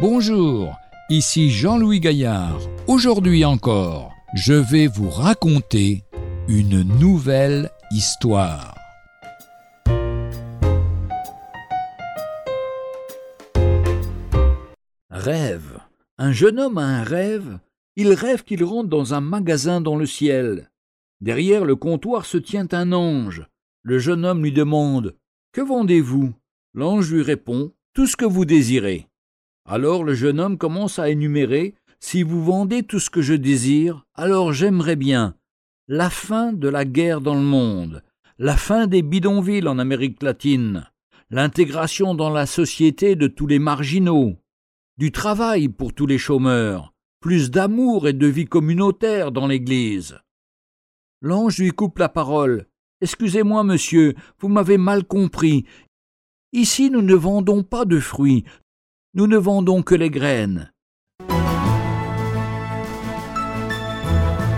Bonjour, ici Jean-Louis Gaillard. Aujourd'hui encore, je vais vous raconter une nouvelle histoire. Rêve. Un jeune homme a un rêve. Il rêve qu'il rentre dans un magasin dans le ciel. Derrière le comptoir se tient un ange. Le jeune homme lui demande Que vendez-vous? L'ange lui répond Tout ce que vous désirez. Alors le jeune homme commence à énumérer Si vous vendez tout ce que je désire, alors j'aimerais bien la fin de la guerre dans le monde, la fin des bidonvilles en Amérique latine, l'intégration dans la société de tous les marginaux, du travail pour tous les chômeurs, plus d'amour et de vie communautaire dans l'Église. L'ange lui coupe la parole. Excusez-moi, monsieur, vous m'avez mal compris. Ici nous ne vendons pas de fruits, nous ne vendons que les graines.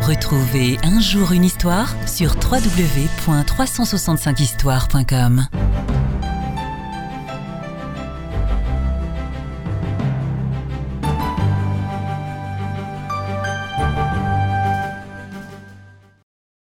Retrouvez un jour une histoire sur www.365histoire.com.